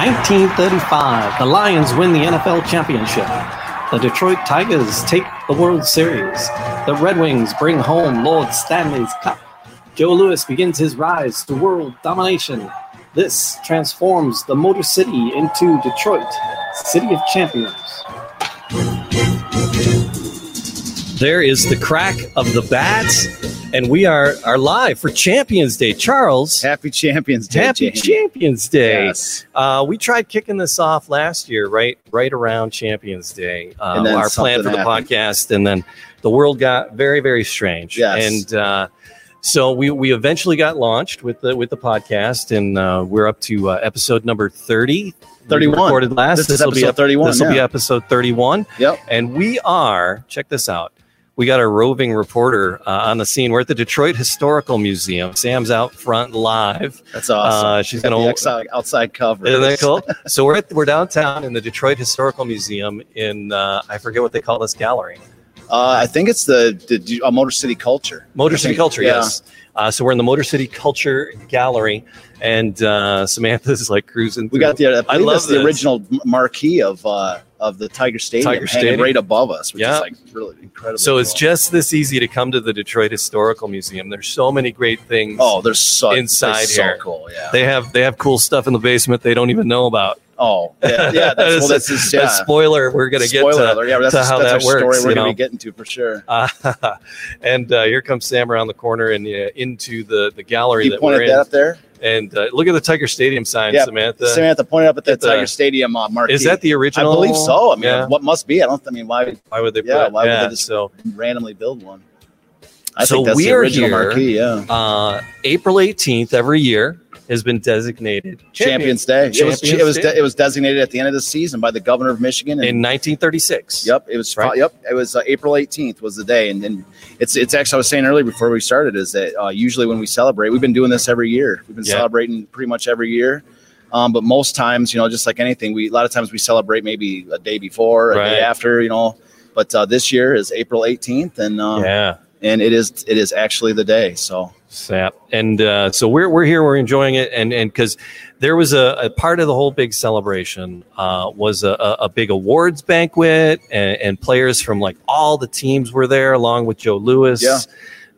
1935, the Lions win the NFL championship. The Detroit Tigers take the World Series. The Red Wings bring home Lord Stanley's Cup. Joe Louis begins his rise to world domination. This transforms the Motor City into Detroit, City of Champions. There is the crack of the bats, and we are, are live for Champions Day. Charles, Happy Champions Day. Happy Jamie. Champions Day. Yes. Uh, we tried kicking this off last year, right, right around Champions Day. Um, our plan for the happened. podcast, and then the world got very, very strange. Yes. and uh, so we we eventually got launched with the with the podcast, and uh, we're up to uh, episode number thirty. We 31. recorded last. This is will be episode 31, This will be episode thirty-one, Yep. and we are. Check this out. We got our roving reporter uh, on the scene. We're at the Detroit Historical Museum. Sam's out front live. That's awesome. Uh, she's gonna- the outside, outside cover. Isn't that cool? so we're at, we're downtown in the Detroit Historical Museum in uh, I forget what they call this gallery. Uh, I think it's the, the uh, Motor City Culture. Motor City Culture, yeah. yes. Uh, so we're in the Motor City Culture Gallery, and uh, Samantha's like cruising. We through- got the I, I love the original marquee of uh, of the Tiger Stadium Tiger Stadium. right above us, which Yeah. is like really incredible. So it's just this easy to come to the Detroit Historical Museum. There's so many great things. oh, there's so inside they're so here. cool. Yeah. they have they have cool stuff in the basement they don't even know about. Oh, yeah. Yeah. That's, well, that's yeah. spoiler. We're gonna get to. alert. Yeah, that's, to how that's that works, story we're going to be getting to for sure. Uh, and uh, here comes Sam around the corner and uh, into the the gallery You that we're pointed in. that up there. And uh, look at the Tiger Stadium sign, Yeah, Samantha. Samantha pointed up at the At the- Tiger Stadium uh, marquee. Is that the original? I believe so. I mean, yeah. what must be? I don't. I mean, why Why would they? Yeah, put, why would they just- so randomly build one? I So think that's we the are original here. marquee. Yeah. uh, April 18th every year has been designated Champions Day. it was Champions it was Day. it was designated at the end of the season by the governor of Michigan. And, in 1936. yep, it was Right. yep, it was uh, April 18th was the day, and then it's it's actually I was saying earlier before we started is that uh, usually when we celebrate, we've been doing this every year. We've been Yeah. celebrating pretty much every year. Um, but most times, you know, just like anything, we a lot of times we celebrate maybe a day before, a Right. day after, you know. But uh, this year is April 18th, and um, Yeah. And it is it is actually the day. So Sap. And uh, so we're, we're here, we're enjoying it. And and because there was a, a part of the whole big celebration uh, was a, a, big awards banquet, and, and players from like all the teams were there, along with Joe Louis. Yeah.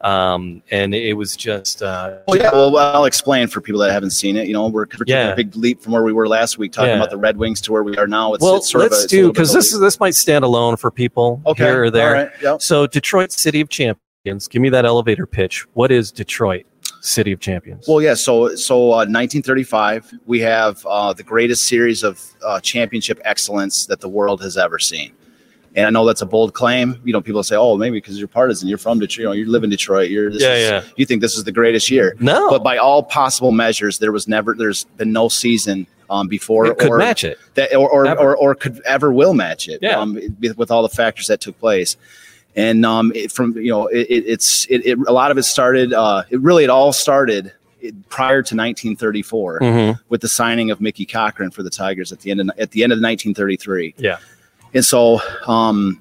Um, and it was just, uh, Well, yeah. Well, I'll explain for people that haven't seen it. You know, we're, we're taking Yeah. a big leap from where we were last week, talking Yeah. about the Red Wings to where we are now. It's, well, it's sort let's of a, do because this is this might stand alone for people okay. here or there. Right. Yep. So, Detroit City of Champions. Give me that elevator pitch. What is Detroit City of Champions? Well, yeah. So, so uh, 1935, we have uh, the greatest series of uh, championship excellence that the world has ever seen. And I know that's a bold claim. You know, people say, "Oh, maybe because you're partisan, you're from Detroit, you know, you live in Detroit, you're Yeah, is- yeah. you think this is the greatest year." no, But by all possible measures, there was never, there's been no season um, before it could or match it. that or or, or or could ever will match it. Yeah. Um, with all the factors that took place, and um, it, from you know, it, it, it's it, it a lot of it started. Uh, it really it all started prior to 1934 Mhm. with the signing of Mickey Cochrane for the Tigers at the end of at the end of 1933. Yeah. And so um,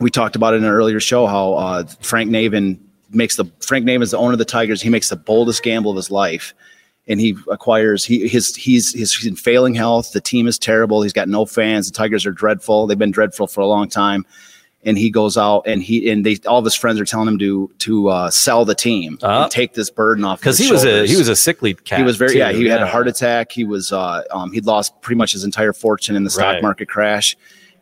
we talked about it in an earlier show how uh, Frank Navin makes the Frank Navin is the owner of the Tigers. He makes the boldest gamble of his life, and he acquires he his he's he's, he's in failing health. The team is terrible. He's got no fans. The Tigers are dreadful. They've been dreadful for a long time. And he goes out and he and they all of his friends are telling him to to uh, sell the team Uh, and take this burden off because he was a he was a sickly cat. He was very too, yeah. He had a heart attack. He was uh, um, he'd lost pretty much his entire fortune in the stock Right. market crash.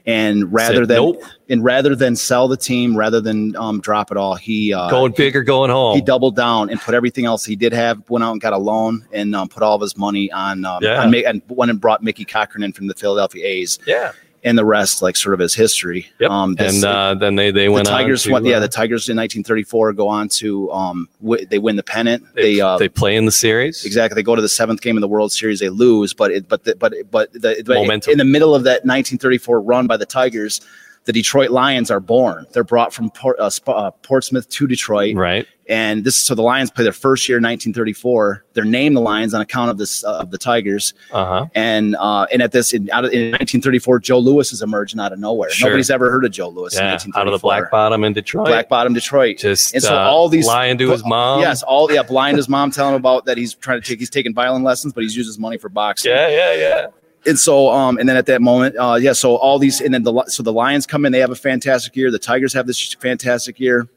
And rather Said, than "Nope." and rather than sell the team, rather than um, drop it all, he uh, going big or going home. he doubled down and put everything else he did have. Went out and got a loan and um, put all of his money on um, Yeah. on and went and brought Mickey Cochrane in from the Philadelphia A's, yeah, and the rest like sort of as history. yep. Um, this- and uh, then they they the went Tigers on to, went, yeah, uh, the Tigers in 1934 go on to um, w- they win the pennant. they They, uh, they play in the series Exactly. They go to the seventh game in the World Series. They lose, but it, but the, but but the, Momentum. in the middle of that 1934 run by the Tigers, the Detroit Lions are born. They're brought from Port, uh, Sp- uh, Portsmouth to Detroit, right. and this so the Lions play their first year in 1934. They're named the Lions on account of this uh, of the Tigers, Uh huh. and uh, and at this in, out of, in 1934, Joe Louis is emerging out of nowhere. Sure. Nobody's ever heard of Joe Louis in Yeah, 1934. out of the black bottom in Detroit. Black Bottom, Detroit. Just And so uh, all these- lying to his mom. Yes, all yeah, blind his mom telling him about that he's trying to take he's taking violin lessons, but he's using his money for boxing. Yeah, yeah, yeah. And so um and then at that moment uh yeah so all these and then the so the lions come in they have a fantastic year. The tigers have this fantastic year.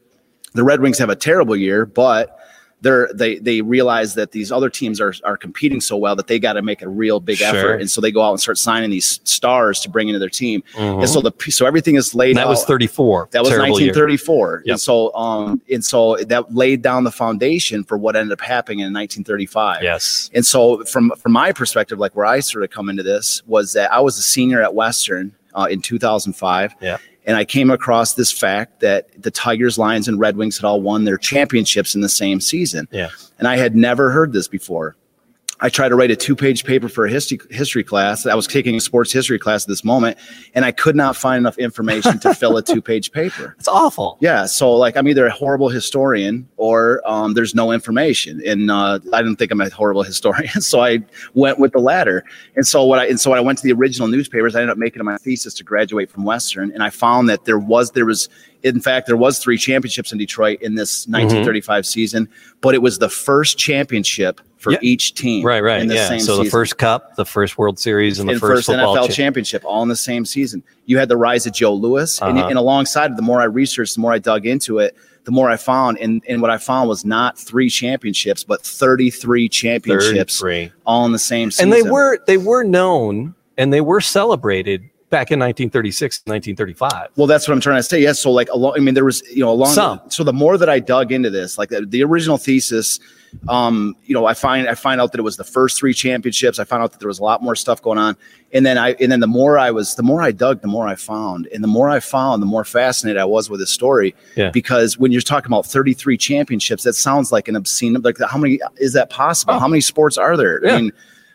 The red wings have a terrible year but they're they they realize that these other teams are are competing so well that they got to make a real big Sure. effort and so they go out and start signing these stars to bring into their team Mhm. and so the so everything is laid And that out was 34. that was Terrible 1934 Yep. and so um and so that laid down the foundation for what ended up happening in 1935 Yes. and so, from from my perspective, like where I sort of come into this was that I was a senior at Western uh, in 2005. Yeah. And I came across this fact that the Tigers, Lions, and Red Wings had all won their championships in the same season. Yeah. And I had never heard this before. I tried to write a two page paper for a history history class. I was taking a sports history class at this moment, and I could not find enough information to fill a two page paper. It's awful. Yeah, so like I'm either a horrible historian or um, there's no information, and uh, I didn't think I'm a horrible historian, so I went with the latter. And so what I and so when I went to the original newspapers, I ended up making my thesis to graduate from Western, and I found that there was there was in fact there was three championships in Detroit in this Mm-hmm. 1935 season, but it was the first championship for Yeah. each team. Right, right. In the Yeah. So the first cup, the first World Series, and the and first, first, NFL cha- championship all in the same season. You had the rise of Joe Louis, and, Uh-huh. and alongside, the more I researched, the more I dug into it, the more I found. And, and what I found was not three championships, but 33 championships 33. all in the same season. And they were they were known and they were celebrated back in 1936, 1935. Well, that's what I'm trying to say. Yes. So, like, along, I mean, there was, you know, along. Some. So the more that I dug into this, like the, the original thesis, um, you know, I find I find out that it was the first three championships. I found out that there was a lot more stuff going on, and then I and then the more I was, the more I dug, the more I found, and the more I found, the more fascinated I was with this story. Yeah. Because when you're talking about 33 championships, that sounds like an obscene. Like, how many is that possible? Oh. How many sports are there? Yeah. I mean.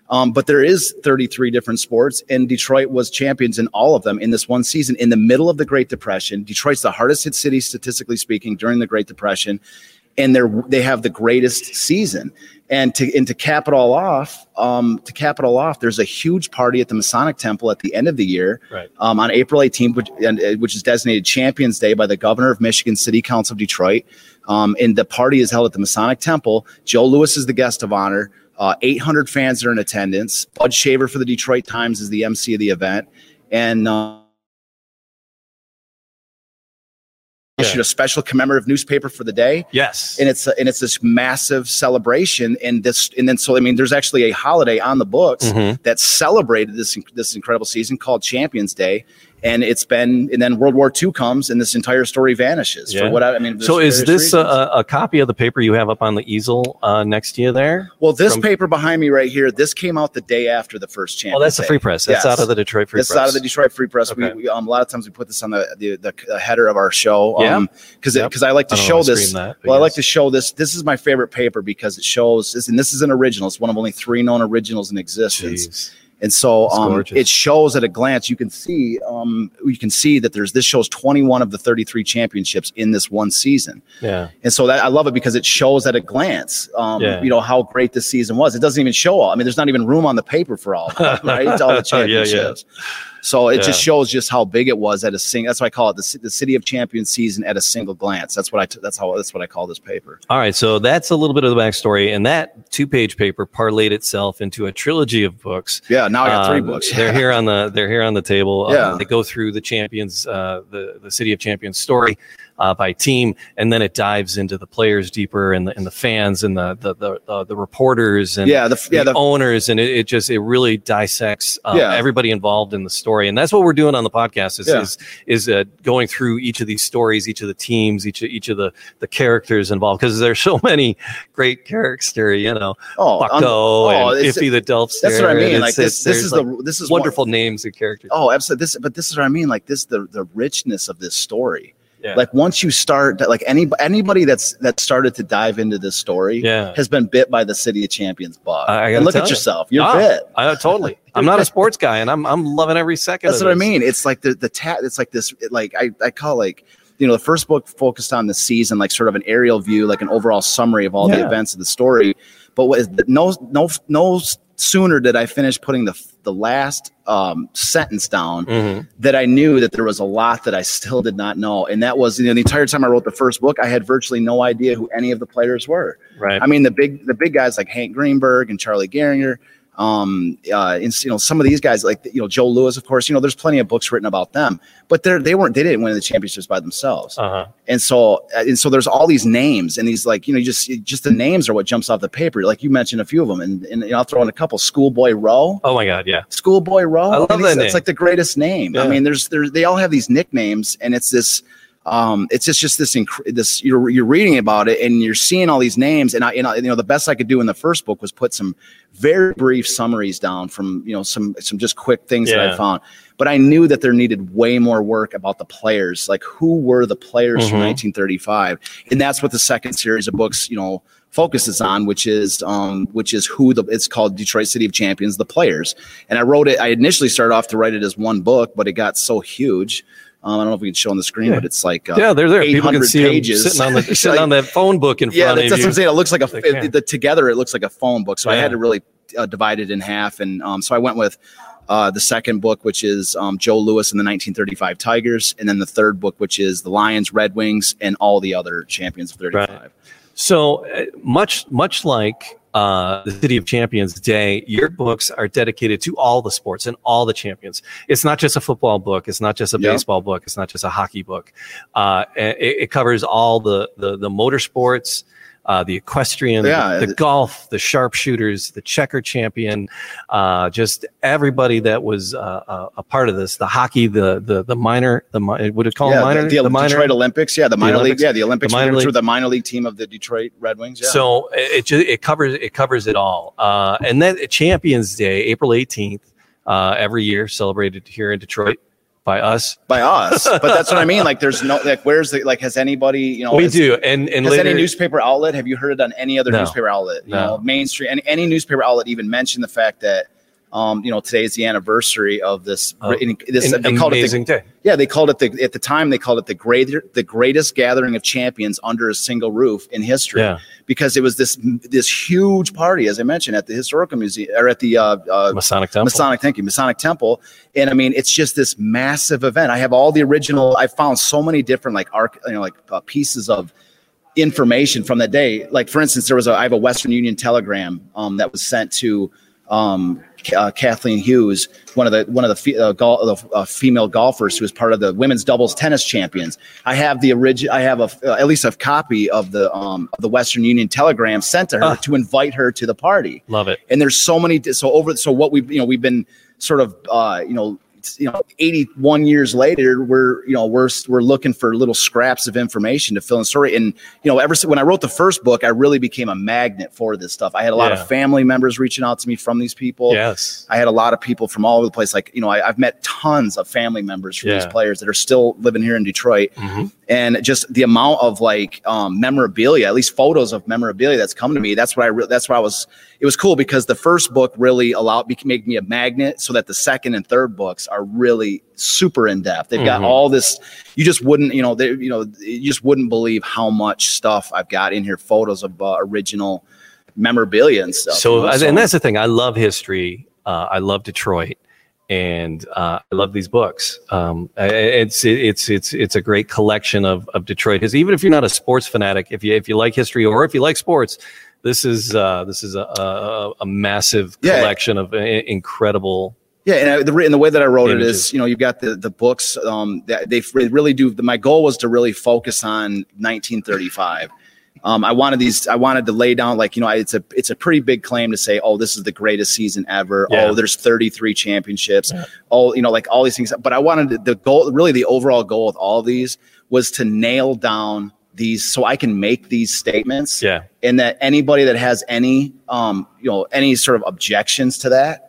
Um, but there is 33 different sports, and Detroit was champions in all of them in this one season. In the middle of the Great Depression, Detroit's the hardest hit city statistically speaking during the Great Depression, and they're they have the greatest season. And to and to cap it all off, um, to cap it all off, there's a huge party at the Masonic Temple at the end of the year, Right. um, on April 18th, which, and, uh, which is designated Champions Day by the Governor of Michigan City Council of Detroit. Um, and the party is held at the Masonic Temple. Joe Louis is the guest of honor. Uh, 800 fans are in attendance. Bud Shaver for the Detroit Times is the MC of the event, and uh, Yeah. issued a special commemorative newspaper for the day Yes. and it's and it's this massive celebration and this and then so I mean there's actually a holiday on the books Mhm. that celebrated this this incredible season called Champions Day and it's been and then World War II comes and this entire story vanishes Yeah. for what I, I mean so is this a, a copy of the paper you have up on the easel uh, next to you there? well this from- paper behind me right here this came out the day after the first Champions Oh, that's the Free Press. That's Yes. out of the Detroit Free This is Press. out of the Detroit Free Press. Okay. We, we um, a lot of times we put this on the the, the, the header of our show. Yeah. Um, because Yep. because I like to I show this. that, well, I like to show this. This is my favorite paper because it shows this, and this is an original. It's one of only three known originals in existence. Jeez. And so um, it shows at a glance. You can see um, you can see that there's this shows 21 of the 33 championships in this one season. Yeah. And so that I love it because it shows at a glance, um, Yeah. you know, how great this season was. It doesn't even show all. I mean, there's not even room on the paper for all, right? All the Yeah, yeah. So it just shows just how big it was at a single. That's why I call it the, the City of Champions season at a single glance. That's what I. T- that's how. That's what I call this paper. All right, so that's a little bit of the backstory, and that two-page paper parlayed itself into a trilogy of books. Yeah. Now I got three Um, books. they're here on the they're here on the table. Uh, Yeah. they go through the champions, uh, the the city of champions story uh, by team, and then it dives into the players deeper and the and the fans and the the the, uh, the reporters and Yeah. The, yeah. the The, owners, and it, it just it really dissects uh, Yeah. everybody involved in the story, and that's what we're doing on the podcast is Yeah. is, is uh, going through each of these stories, each of the teams, each of, each of the the characters involved because there's so many great characters, you know, oh, Bucko un- oh, and Iffy the Dopester. That's what I mean. Like this. This is like, the. This is wonderful names and characters. Oh, absolutely. This, but this is what I mean. Like this, the the richness of this story. Yeah. Like once you start, like any anybody that's that started to dive into this story, Yeah. has been bit by the City of Champions bug. I- I and look at you. yourself. You're Ah, bit. I, totally. I'm not a sports guy, and I'm I'm loving every second. That's of what I mean. It's like the the tat. It's like this. it, Like I I call like you know the first book focused on the season, like sort of an aerial view, like an overall summary of all the events of the story. But what is no no no sooner did I finish putting the the last um, sentence down Mhm. that I knew that there was a lot that I still did not know, and that was you know the entire time I wrote the first book, I had virtually no idea who any of the players were. Right. I mean, the big the big guys like Hank Greenberg and Charlie Gehringer, Um, uh, and you know, some of these guys, like you know, Joe Louis, of course, you know, there's plenty of books written about them, but they're they weren't they didn't win the championships by themselves. Uh-huh. And so uh, and so there's all these names and these like you know just just the names are what jumps off the paper. Like you mentioned a few of them, and, and I'll throw in a couple. Schoolboy Rowe. Oh my God, yeah. Schoolboy Rowe. I love that. It's like the greatest name. I mean, there's there they all have these nicknames, and it's this. Um, it's just just this inc- this you're you're reading about it and you're seeing all these names and I and I, you know the best I could do in the first book was put some very brief summaries down from you know some some just quick things that I found. But I knew that there needed way more work about the players. Like who were the players from Mhm. 1935 and that's what the second series of books you know focuses on which is um which is who the it's called Detroit City of Champions the players. And I wrote it I initially started off to write it as one book but it got so huge um, I don't know if we can show on the screen, Yeah. but it's like uh, Yeah, they're there. People can 800 see pages. sitting on the sitting like- on that phone book in yeah, front that's, of that's you. what I'm saying. It looks like a it, the together. It looks like a phone book. So I had to really uh, divide it in half, and um, so I went with uh, the second book, which is um, Joe Louis and the 1935 Tigers, and then the third book, which is the Lions, Red Wings, and all the other champions of 35. Right. So uh, much, much like uh, the City of Champions Day, your books are dedicated to all the sports and all the champions. It's not just a football book. It's not just a Yeah. baseball book. It's not just a hockey book. Uh, it, it covers all the the, the motorsports. Uh, the equestrian, Yeah. the, the golf, the sharpshooters, the checker champion, uh, just everybody that was uh, uh, a part of this. The hockey, the the the minor, the would it call Yeah, minor, the, the, minor. Detroit Olympics. Yeah, the, minor Olympics? league. Yeah, the Olympics. The minor league. the minor league team of the Detroit Red Wings. Yeah. So it ju- it covers it covers it all. Uh, and then Champions Day, April eighteenth, uh, every year celebrated here in Detroit by us. by us, but that's what I mean. Like, there's no like, where's the like? Has anybody you know? we has- do, and and Has later, any newspaper outlet? Have you heard it on any other No. newspaper outlet? You No. know, mainstream. Any, any newspaper outlet even mentioned the fact that, um, you know, today is the anniversary of this. Oh, this an they called it the, amazing day. yeah, they called it the at the time they called it the greater the greatest gathering of champions under a single roof in history. Yeah, Because it was this this huge party, as I mentioned, at the historical museum or at the uh, uh, Masonic Temple. Masonic, thank you, Masonic Temple. And I mean, it's just this massive event. I have all the original. I found so many different like arc, you know, like uh, pieces of information from that day. Like for instance, there was a I have a Western Union telegram um, that was sent to um, uh, Kathleen Hughes, one of the one of the, fe- uh, gol- the uh, female golfers who was part of the women's doubles tennis champions. I have the original. I have a uh, at least a copy of the um, of the Western Union telegram sent to her Ah. to invite her to the party Love it. and there's so many so over so what we've you know we've been sort of uh you know you know 81 years later we're you know we're we're looking for little scraps of information to fill in the story and you know ever since when i wrote the first book i really became a magnet for this stuff i had a lot Yeah. of family members reaching out to me from these people Yes. I had a lot of people from all over the place. Like, you know, I, I've met tons of family members from these players that are still living here in Detroit. Mhm. And just the amount of like um, memorabilia, at least photos of memorabilia that's come to me. That's what I, re- that's why I was, it was cool because the first book really allowed me, make me a magnet so that the second and third books are really super in depth. They've got Mhm. all this, you just wouldn't, you know, they, you know, you just wouldn't believe how much stuff I've got in here, photos of uh, original memorabilia and stuff. So, you know, and that's the thing. I love history. Uh, I love Detroit, and uh, I love these books. Um, it's it's it's it's a great collection of of Detroit. Because even if you're not a sports fanatic, if you if you like history or if you like sports, this is uh, this is a a, a massive Yeah. collection of uh, incredible. Yeah, and I, the and the way that I wrote it Images. is, you know, you've got the the books. Um, that they really do. My goal was to really focus on 1935. Um, I wanted these. I wanted to lay down like you know, it's a it's a pretty big claim to say, oh, this is the greatest season ever. Yeah. Oh, there's 33 championships. Yeah. Oh, you know, like all these things. But I wanted the goal. Really, the overall goal with all these was to nail down these so I can make these statements. Yeah, and that anybody that has any um, you know any sort of objections to that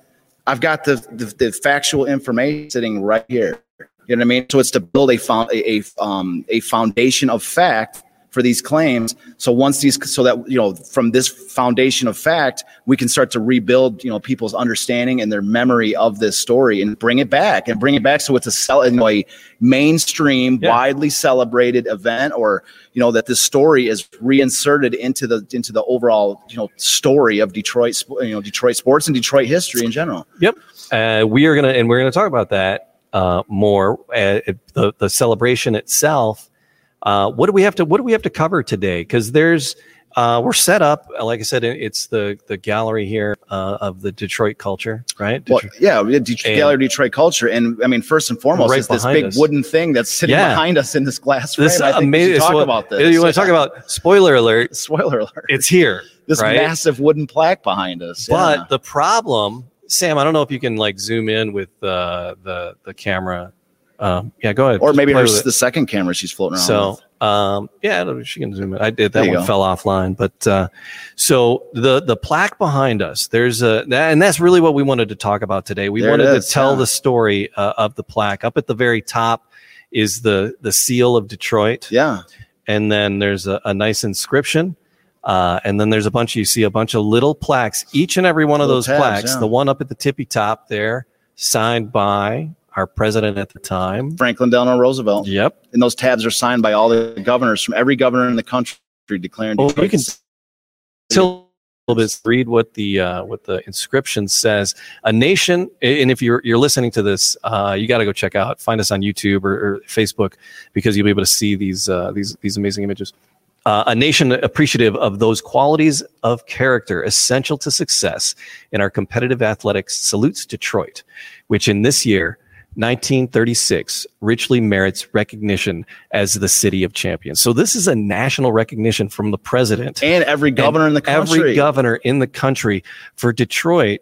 i've got the, the the factual information sitting right here. You know what i mean? So it's to build a found a, a um a foundation of fact for these claims so once these so that you know from this foundation of fact we can start to rebuild you know people's understanding and their memory of this story and bring it back and bring it back so it's a sell you know, a mainstream Yeah. widely celebrated event or you know that this story is reinserted into the into the overall you know story of Detroit you know Detroit sports and Detroit history in general. Yep. Uh, we are gonna and we're gonna talk about that uh, more. Uh, the the celebration itself. Uh, what do we have to What do we have to cover today? Because there's uh, we're set up. Like I said, it's the the gallery here uh, of the Detroit culture, right? Well, Detroit- yeah, And- Gallery Detroit culture, and I mean, first and foremost, Right is this big us. wooden thing that's sitting Yeah. behind us in this glass frame. this I think we amazing. talk about this. You want to talk about spoiler alert? spoiler alert? It's here, this right? massive wooden plaque behind us. But yeah. the problem, Sam, I don't know if you can like zoom in with uh, the the camera. Um, yeah, go ahead. or maybe her, the second camera she's floating around. So, with. um, yeah, she can zoom in. I did that one go. fell offline, but uh, so the the plaque behind us, there's a, and that's really what we wanted to talk about today. We There wanted is, to tell yeah. the story uh, of the plaque. Up at the very top is the the seal of Detroit, yeah, and then there's a, a nice inscription. Uh, and then there's a bunch, you see a bunch of little plaques, each and every one of those tabs, plaques. yeah. The one up at the tippy top there, signed by our president at the time. Franklin Delano Roosevelt, Yep. and those tabs are signed by all the governors from every governor in the country declaring. Oh, Detroit you can the till a little bit read what the uh, what the inscription says. A nation, and if you're you're listening to this, uh, you got to go check out. Find us on YouTube or, or Facebook because you'll be able to see these uh, these these amazing images. Uh, a nation appreciative of those qualities of character essential to success in our competitive athletics salutes Detroit, which in this year. 1936 richly merits recognition as the city of champions. So this is a national recognition from the president and every governor in the country. every governor in the country for Detroit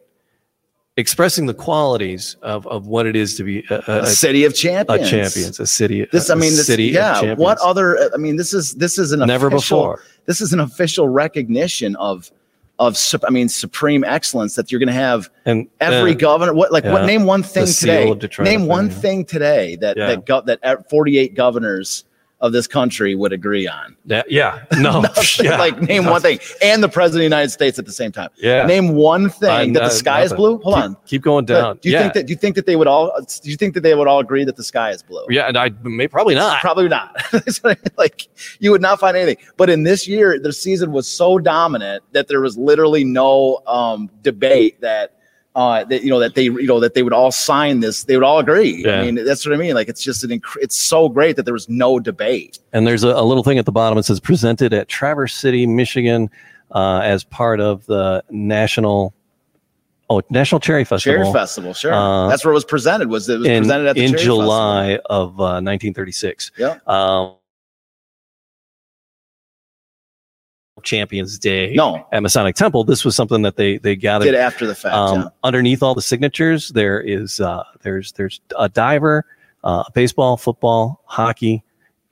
expressing the qualities of, of what it is to be a, a a, city of champions. a champions. a city. This, I mean, this, city. yeah. What other? I mean, this is this is an Never official, before. This is an official recognition of of I mean, supreme excellence that you're going to have And every governor. What like what? Name one thing today. Name one yeah. thing today that Yeah. that go, that uh, 48 governors of this country would agree on. that- yeah, no, yeah, like name one thing, and the president of the United States at the same time. Yeah, Name one thing Uh, that the sky is blue. Hold keep, on. keep going But down. Do you yeah. think that? Do you think that they would all? Do you think that they would all agree that the sky is blue? yeah, and I may probably not. Probably not. That's what I mean. like you would not find anything. But in this year, the season was so dominant that there was literally no um, debate that uh, that you know that they you know that they would all sign this. They would all agree. Yeah. I mean, that's what I mean. Like it's just an inc- it's so great that there was no debate. And there's a, a little thing at the bottom. It says presented at Traverse City, Michigan, uh, as part of the national, oh, National Cherry Festival. Cherry Festival, sure. Uh, that's where it was presented. Was it was in, presented at the in Cherry July of uh, 1936. Yeah. Um, Champions Day No, at Masonic Temple. This was something that they they gathered. did after the fact. Um, yeah. Underneath all the signatures, there is uh, there's there's a diver, uh, baseball, football, hockey,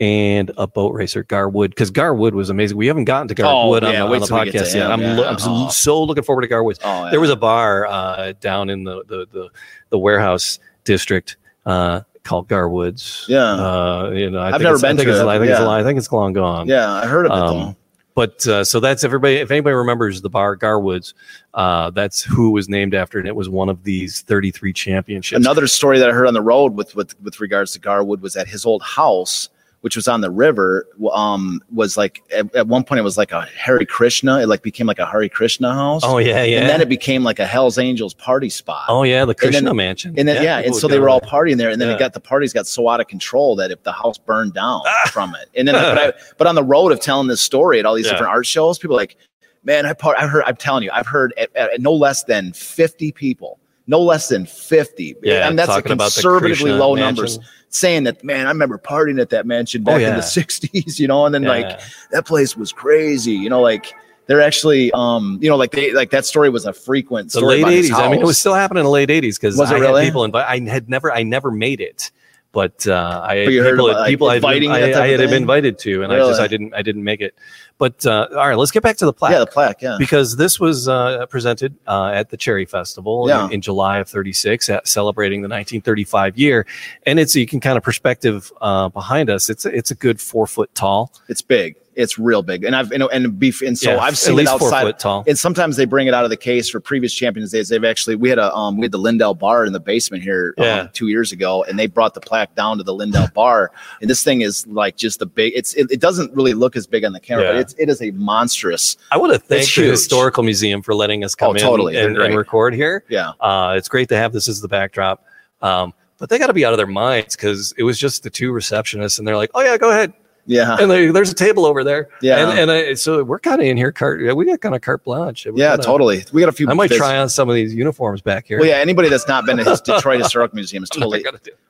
and a boat racer, Gar Wood. Because Gar Wood was amazing. We haven't gotten to Gar Wood Oh, yeah, on, the, on the podcast yet. I'm, yeah. lo- I'm Oh. so looking forward to Gar Wood. Oh, yeah. There was a bar uh, down in the the the, the warehouse district uh, called Garwoods. Yeah. uh, you know, I I've think never it's- been I think to it's, it, I think it's. I think it's long gone. yeah, I heard of it Um, though. But uh, so that's everybody. If anybody remembers the bar Garwoods, uh, that's who it was named after, and it was one of these 33 championships. Another story that I heard on the road with with with regards to Gar Wood was that his old house, which was on the river, um, was like at, at one point it was like a Hare Krishna. It like became like a Hare Krishna house. oh yeah, yeah. And then it became like a Hell's Angels party spot. oh yeah, the Krishna then- Mansion. And then yeah, people and so they were all partying there, and then Yeah. it got the parties got so out of control that if the house burned down from it, and then but, I, but on the road of telling this story at all these Yeah. different art shows, people like, man, I part, I heard, I'm telling you, I've heard at, at no less than fifty people, no less than fifty, Yeah, and that's a talking about the conservatively low Mansion. numbers, saying that man, I remember partying at that mansion back Oh, in the '60s, you know, and then like that place was crazy, you know, like. They're actually, um, you know, like they like that story was a frequent the story. late about his 80s. I mean, it was still happening in the late 80s because I really? had people invite. I had never, I never made it, but uh, I But people, about, like, people inviting I, that I had been invited to, and I just, I didn't, I didn't make it. But uh, all right, let's get back to the plaque. yeah, the plaque, yeah. because this was uh, presented uh, at the Cherry Festival Yeah. in, in July of 36, at, celebrating the 1935 year. And it's you can kind of perspective uh, behind us. It's it's a good four foot tall. It's big. It's real big, and I've you know, and beef, and so Yeah, I've seen it outside. foot tall. And sometimes they bring it out of the case for previous Champions Days. They've actually we had a um we had the Lindell Bar in the basement here Yeah. um, two years ago, and they brought the plaque down to the Lindell Bar, and this thing is like just a big. It's it, it doesn't really look as big on the camera, but it's it is a monstrous. I want to thank the. Historical Museum for letting us come Oh, in totally. And, and record here. Yeah, Uh, it's great to have this as the backdrop. Um, but they got to be out of their minds because it was just the two receptionists, and they're like, "Oh yeah, go ahead." Yeah. And there- there's a table over there. Yeah. And, and I, so we're kind of in here. Yeah, we got kind of carte blanche. We Yeah, kinda- totally. We got a few. I might bits- try on some of these uniforms back here. Well, yeah. Anybody that's not been to his Detroit Historic Museum is totally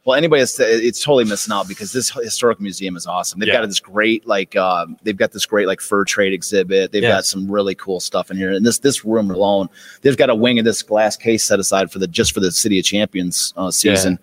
well. Anybody that's it's totally missing out because this historic museum is awesome. They've Yeah. got this great like um, they've got this great like fur trade exhibit. They've Yeah. got some really cool stuff in here. And this this room alone, they've got a wing of this glass case set aside for the just for the City of Champions uh, season.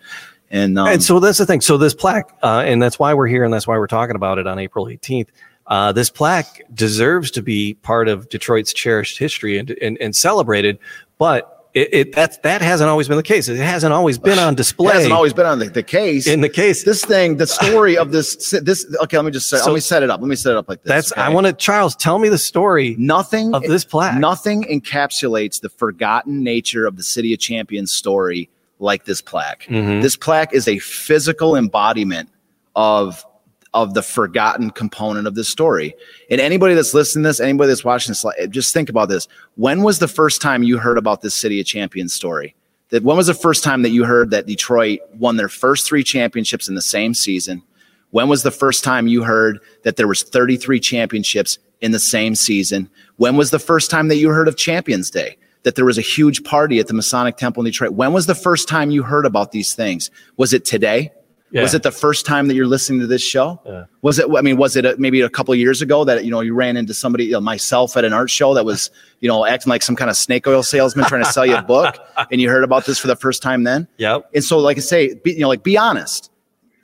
And um, and so that's the thing. So this plaque, uh, and that's why we're here, and that's why we're talking about it on April 18th. Uh, this plaque deserves to be part of Detroit's cherished history and and, and celebrated, but it, it that that hasn't always been the case. It hasn't always been on it display. hasn't always been on the, the case. in the case. this thing, the story of this this okay. Let me just say, So- let me set it up. Let me set it up like this. that's I want to Charles. Tell me the story nothing of this plaque. Nothing encapsulates the forgotten nature of the City of Champions story like this plaque. Mhm. This plaque is a physical embodiment of of the forgotten component of this story. And anybody that's listening to this, anybody that's watching this, just think about this. When was the first time you heard about this City of Champions story? That when was the first time that you heard that Detroit won their first three championships in the same season? When was the first time you heard that there was 33 championships in the same season? When was the first time that you heard of Champions Day? That there was a huge party at the Masonic Temple in Detroit. When was the first time you heard about these things? Was it today? Yeah. Was it the first time that you're listening to this show? Yeah. Was it? I mean, was it a, maybe a couple of years ago that you know you ran into somebody, you know, myself at an art show that was you know acting like some kind of snake oil salesman trying to sell you a book, and you heard about this for the first time then? Yep. And so, like I say, be, you know, like be honest.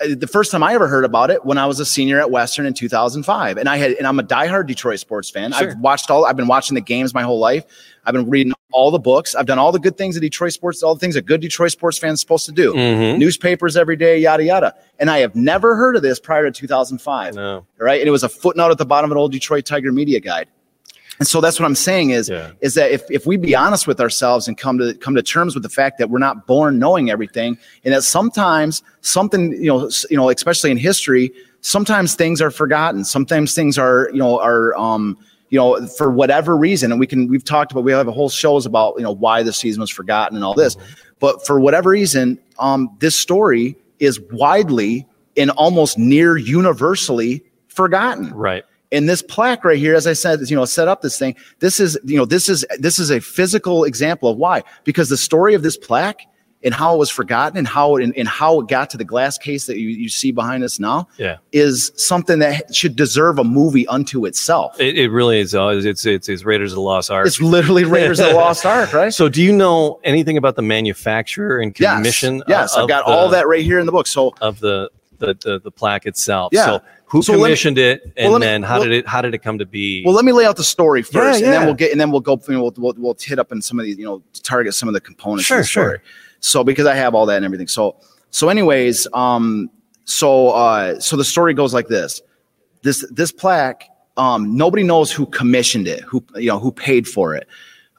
Uh, The first time I ever heard about it when I was a senior at Western in 2005, and I had, and I'm a diehard Detroit sports fan. Sure. I've watched all, I've been watching the games my whole life. I've been reading all the books. I've done all the good things that Detroit sports, all the things a good Detroit sports fan is supposed to do. Mhm. Newspapers every day, yada yada. And I have never heard of this prior to 2005 No. right? And it was a footnote at the bottom of an old Detroit Tiger media guide. And so that's what I'm saying is Yeah. is that if, if we be honest with ourselves and come to come to terms with the fact that we're not born knowing everything, and that sometimes something you know you know especially in history, sometimes things are forgotten. Sometimes things are you know are um you know for whatever reason, and we can we've talked about we have a whole shows about you know why the season was forgotten and all this, but for whatever reason, um this story is widely and almost near universally forgotten Right. And this plaque right here as i said you know set up this thing this is you know this is this is a physical example of why because the story of this plaque and how it was forgotten and how it and, and how it got to the glass case that you, you see behind us now Yeah. is something that should deserve a movie unto itself It, it really is. Uh, it's, it's it's Raiders of the Lost Ark. it's literally raiders of the lost ark right So, do you know anything about the manufacturer and yes commission? yes of i've got the- all that right here in the book so of the the the, the plaque itself. Yeah. So, who So let me- commissioned it, and well, me- then how well- did it how did it come to be? Well, let me lay out the story first, and yeah. then we'll get, and then we'll go, you know, we'll, we'll, we'll hit up in some of these, you know, target some of the components. Sure, of the story. sure. So because I have all that and everything. So, so anyways, um, so, uh, so the story goes like this: this this plaque, um, nobody knows who commissioned it, who you know who paid for it,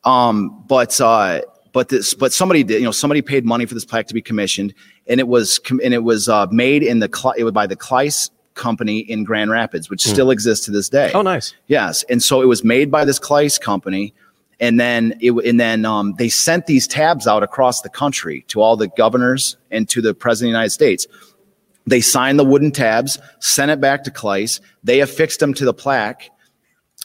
um, but uh, but this but somebody did, you know, somebody paid money for this plaque to be commissioned, and it was com- and it was uh, made in the it was by the Kleiss company in Grand Rapids, which still exists to this day. oh, nice. Yes, and so it was made by this Kleiss company, and then it and then um, they sent these tabs out across the country to all the governors and to the president of the United States. They signed the wooden tabs, sent it back to Kleiss. They affixed them to the plaque,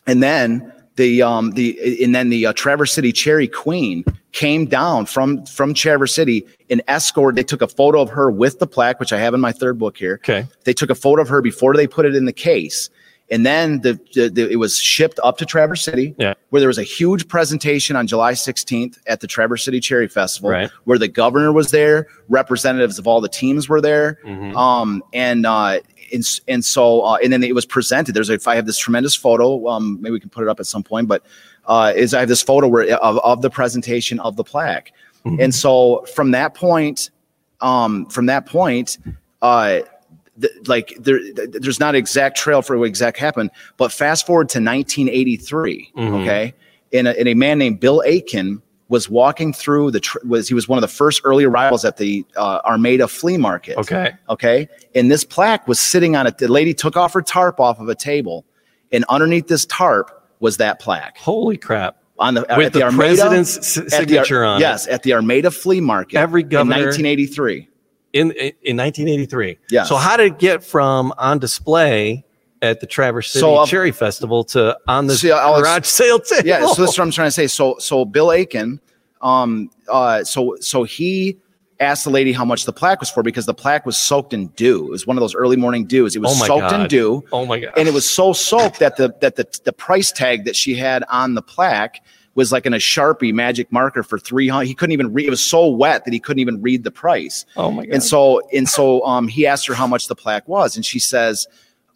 and then the um the and then the uh, Traverse City Cherry Queen came down from from Traverse City and escort. They took a photo of her with the plaque, which I have in my third book here. Okay. They took a photo of her before they put it in the case. And then the, the, the- it was shipped up to Traverse City, Yeah. where there was a huge presentation on July 16th at the Traverse City Cherry Festival, Right. where the governor was there, representatives of all the teams were there, Mhm. um, and uh, and, and so uh, and then it was presented. There's a, I have this tremendous photo. Um, maybe we can put it up at some point, but uh, is I have this photo where of, of the presentation of the plaque, Mhm. and so from that point, um, from that point, uh, th- like there, th- there's not exact trail for what exact happened, but fast forward to 1983, Mhm. okay, and a, and a man named Bill Aiken was walking through the tr- was he was one of the first early arrivals at the uh, Armada flea market. Okay. Okay. And this plaque was sitting on it. The lady took off her tarp off of a table, and underneath this tarp was that plaque Holy crap! on the With at the, the, Armada president's s- at the signature on Yes, at the Armada flea market. Every in 1983. in in 1983. Yes. So how did it get from on display at the Traverse City So, um, Cherry Festival to on the See, I'll ex- garage sale table. yeah so that's what i'm trying to say so so bill aiken um uh so so he asked the lady how much the plaque was for because the plaque was soaked in dew it was one of those early morning dews it was Oh soaked in dew oh my god! and it was so soaked that the that the, the price tag that she had on the plaque was like in a sharpie magic marker for 300 he couldn't even read it was so wet that he couldn't even read the price oh my god! and so and so um he asked her how much the plaque was and she says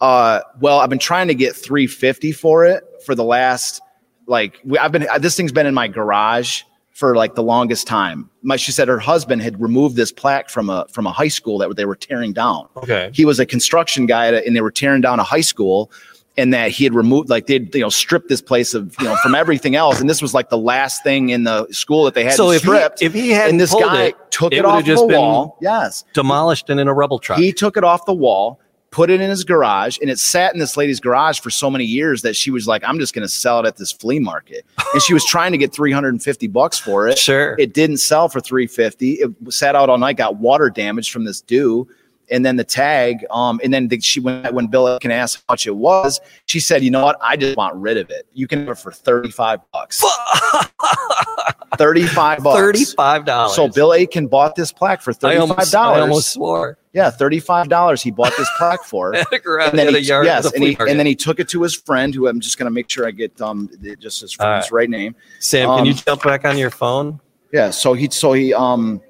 uh well i've been trying to get 350 for it for the last like i've been this thing's been in my garage for like the longest time my she said her husband had removed this plaque from a from a high school that they were tearing down okay. he was a construction guy a- and they were tearing down a high school and that he had removed like they'd you know stripped this place of you know from everything else and this was like the last thing in the school that they had So if he, if he had and this guy it, took it, it off just the been wall yes demolished and in a rubble truck. he took it off the wall put it in his garage and it sat in this lady's garage for so many years that she was like i'm just going to sell it at this flea market. And she was trying to get 350 bucks for it. Sure. it didn't sell for 350 it sat out all night got water damage from this dew and then the tag um and then the, she when when bill aiken ask how much it was she said you know what i just want rid of it you can have it for 35 bucks 35 bucks Thirty-five dollars. so bill aiken bought this plaque for 35 almost, I dollars almost swore. yeah 35 dollars he bought this plaque for At a garage, and then he, yard, yes, and, he, market. and then he took it to his friend, who I'm just going to make sure I get um just his friend's right name. Sam, can you um, jump back on your phone? Yeah, so he so he um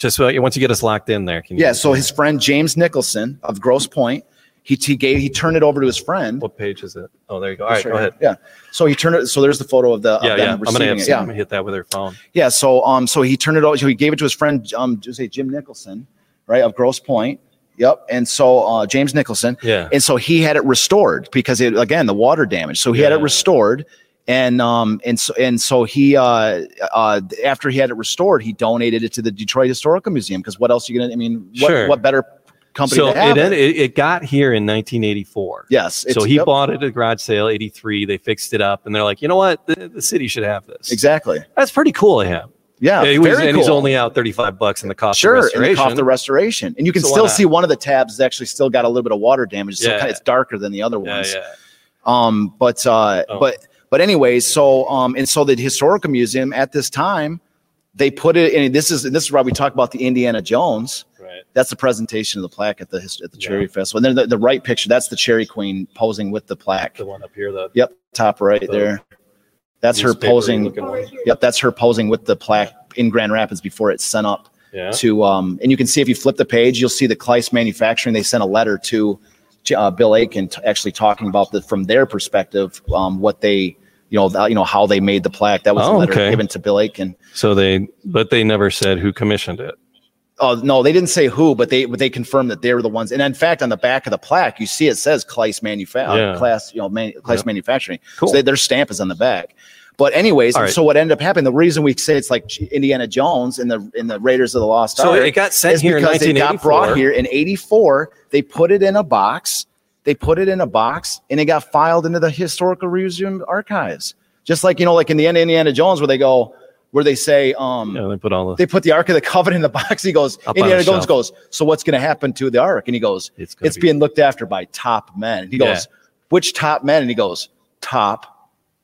Just so, once you get us locked in there, can you? yeah, so his friend James Nicholson of Grosse Pointe, he he gave he turned it over to his friend. What page is it? Oh, there you go. All right, go ahead. Yeah, so he turned it. So there's the photo of the of Yeah, them yeah. I'm gonna have Yeah, hit that with her phone. yeah. So um so he turned it over. So he gave it to his friend um say Jim Nicholson, right of Grosse Pointe. Yep, and so uh, James Nicholson. Yeah. and so he had it restored because it again the water damage so he had it restored and um and so and so he uh uh after he had it restored he donated it to the detroit historical museum because what else are you gonna i mean what, Sure. what better company So to have it, it? ended, it got here in 1984. yes So he yep, bought it at a garage sale, 83. They fixed it up, and they're like, you know what? The, the city should have this. exactly That's pretty cool of him. yeah he was, very and cool. he's only out 35 bucks in the cost sure of and the restoration. cost of restoration and you can So still see one of the tabs is actually still got a little bit of water damage so Yeah. kinda, it's darker than the other yeah, ones yeah. Um, but uh, Oh. but but anyways, so um, and so the historical museum at this time, they put it in. This is this is why we talk about the Indiana Jones. Right. That's the presentation of the plaque at the at the Yeah. Cherry Festival. And then the, the right picture, that's the Cherry Queen posing with the plaque. The one up here, the Yep, top right The there. That's her posing. Yep, that's her posing with the plaque in Grand Rapids before it's sent up Yeah. to um and you can see if you flip the page you'll see the Kleiss manufacturing they sent a letter to uh, Bill Aiken t- actually talking about the from their perspective um what they you know th- you know how they made the plaque that was a Oh, letter okay. given to Bill Aiken So they, but they never said who commissioned it. oh no they didn't say who but they but they confirmed that they were the ones and in fact on the back of the plaque you see it says Kleiss manufa- Yeah. uh, class you know man- Kleiss Yep. manufacturing Cool. so they, their stamp is on the back but anyways All right. so what ended up happening the reason we say it's like Indiana Jones and the in the Raiders of the Lost So Ark it got sent is here in because it got brought here in 84 they put it in a box they put it in a box and it got filed into the historical museum archives. Just like you know like in the end of indiana jones where they go where they say um Yeah, they put all the. they put the ark of the covenant in the box. He goes indiana jones shelf. goes so what's going to happen to the ark? And he goes It's it's be- being looked after by top men. And he Yeah. goes which top men? And he goes top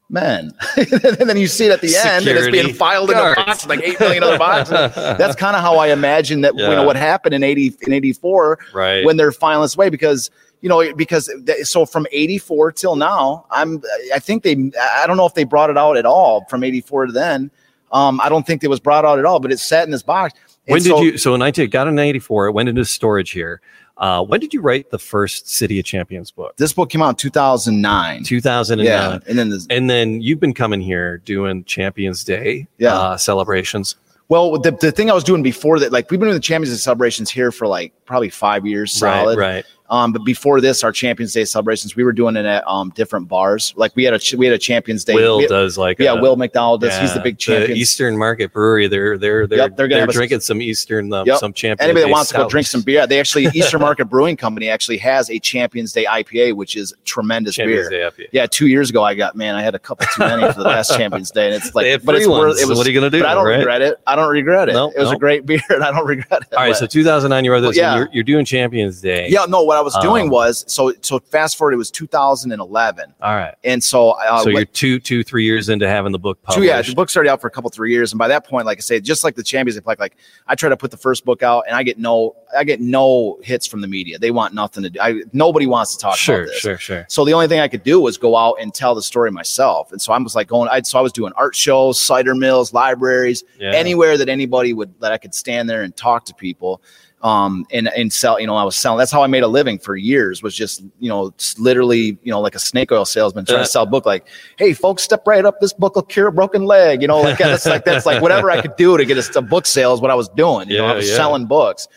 men. And then you see it at the end and it's being filed in a box like 8 million other boxes that's kind of how I imagine that you know what happened in 80 in 84 right. when they're filing this way because you know because so from 84 till now I'm I think they I don't know if they brought it out at all from 84 to then um I don't think it was brought out at all but it sat in this box And when so- did you? So in 19 got in 94. It went into storage here. Uh, when did you write the first City of Champions book? this book came out in 2009 2009. yeah and then this, And then you've been coming here doing Champions Day Yeah. uh, celebrations. well the, the thing I was doing before that like we've been doing the Champions Day celebrations here for like probably five years solid Right, right. Um, but before this, our Champions Day celebrations, we were doing it at um, different bars. Like we had a we had a Champions Day. Will had- does like yeah, a- Will McDonald does. He's the big champion. Eastern Market Brewery. They're they're they're Yep, they're they're, gonna have a- drinking some Eastern um, Yep. some Champions. Anybody that Day wants to go drink some beer, they actually Eastern Market Brewing Company actually has a Champions Day IPA, which is tremendous Champions beer. Yeah, two years ago I got man, I had a couple too many for the last Champions Day, and it's like, but it's worth. ones. It was. what are you gonna do? but I don't right? regret it. I don't regret it. Nope, it was a great beer, and I don't regret it. All right, But- so 2009, you wrote this. Yeah. You're, you're doing Champions Day. yeah, no. What what I was doing Um, was so so fast forward. It was 2011, All right. and so uh, so you're two, two, three years into having the book Two, published. yeah, the book started out for a couple three years, and by that point, like I say, just like the Champions League, like like I try to put the first book out, and I get no, I get no hits from the media. They want nothing to do. I nobody wants to talk Sure, about this. sure, sure. Sure. So the only thing I could do was go out and tell the story myself. And so I was like going, I so I was doing art shows, cider mills, libraries, Yeah. anywhere that anybody would that I could stand there and talk to people. Um, and and sell, you know, I was selling. That's how I made a living for years. Was just, you know, literally, you know, like a snake oil salesman trying Uh. to sell a book. Like, hey, folks, step right up. This book will cure a broken leg. You know, like that's like that's like whatever I could do to get a, to book sales. What I was doing. You know, I was yeah. selling books.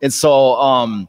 And so, um,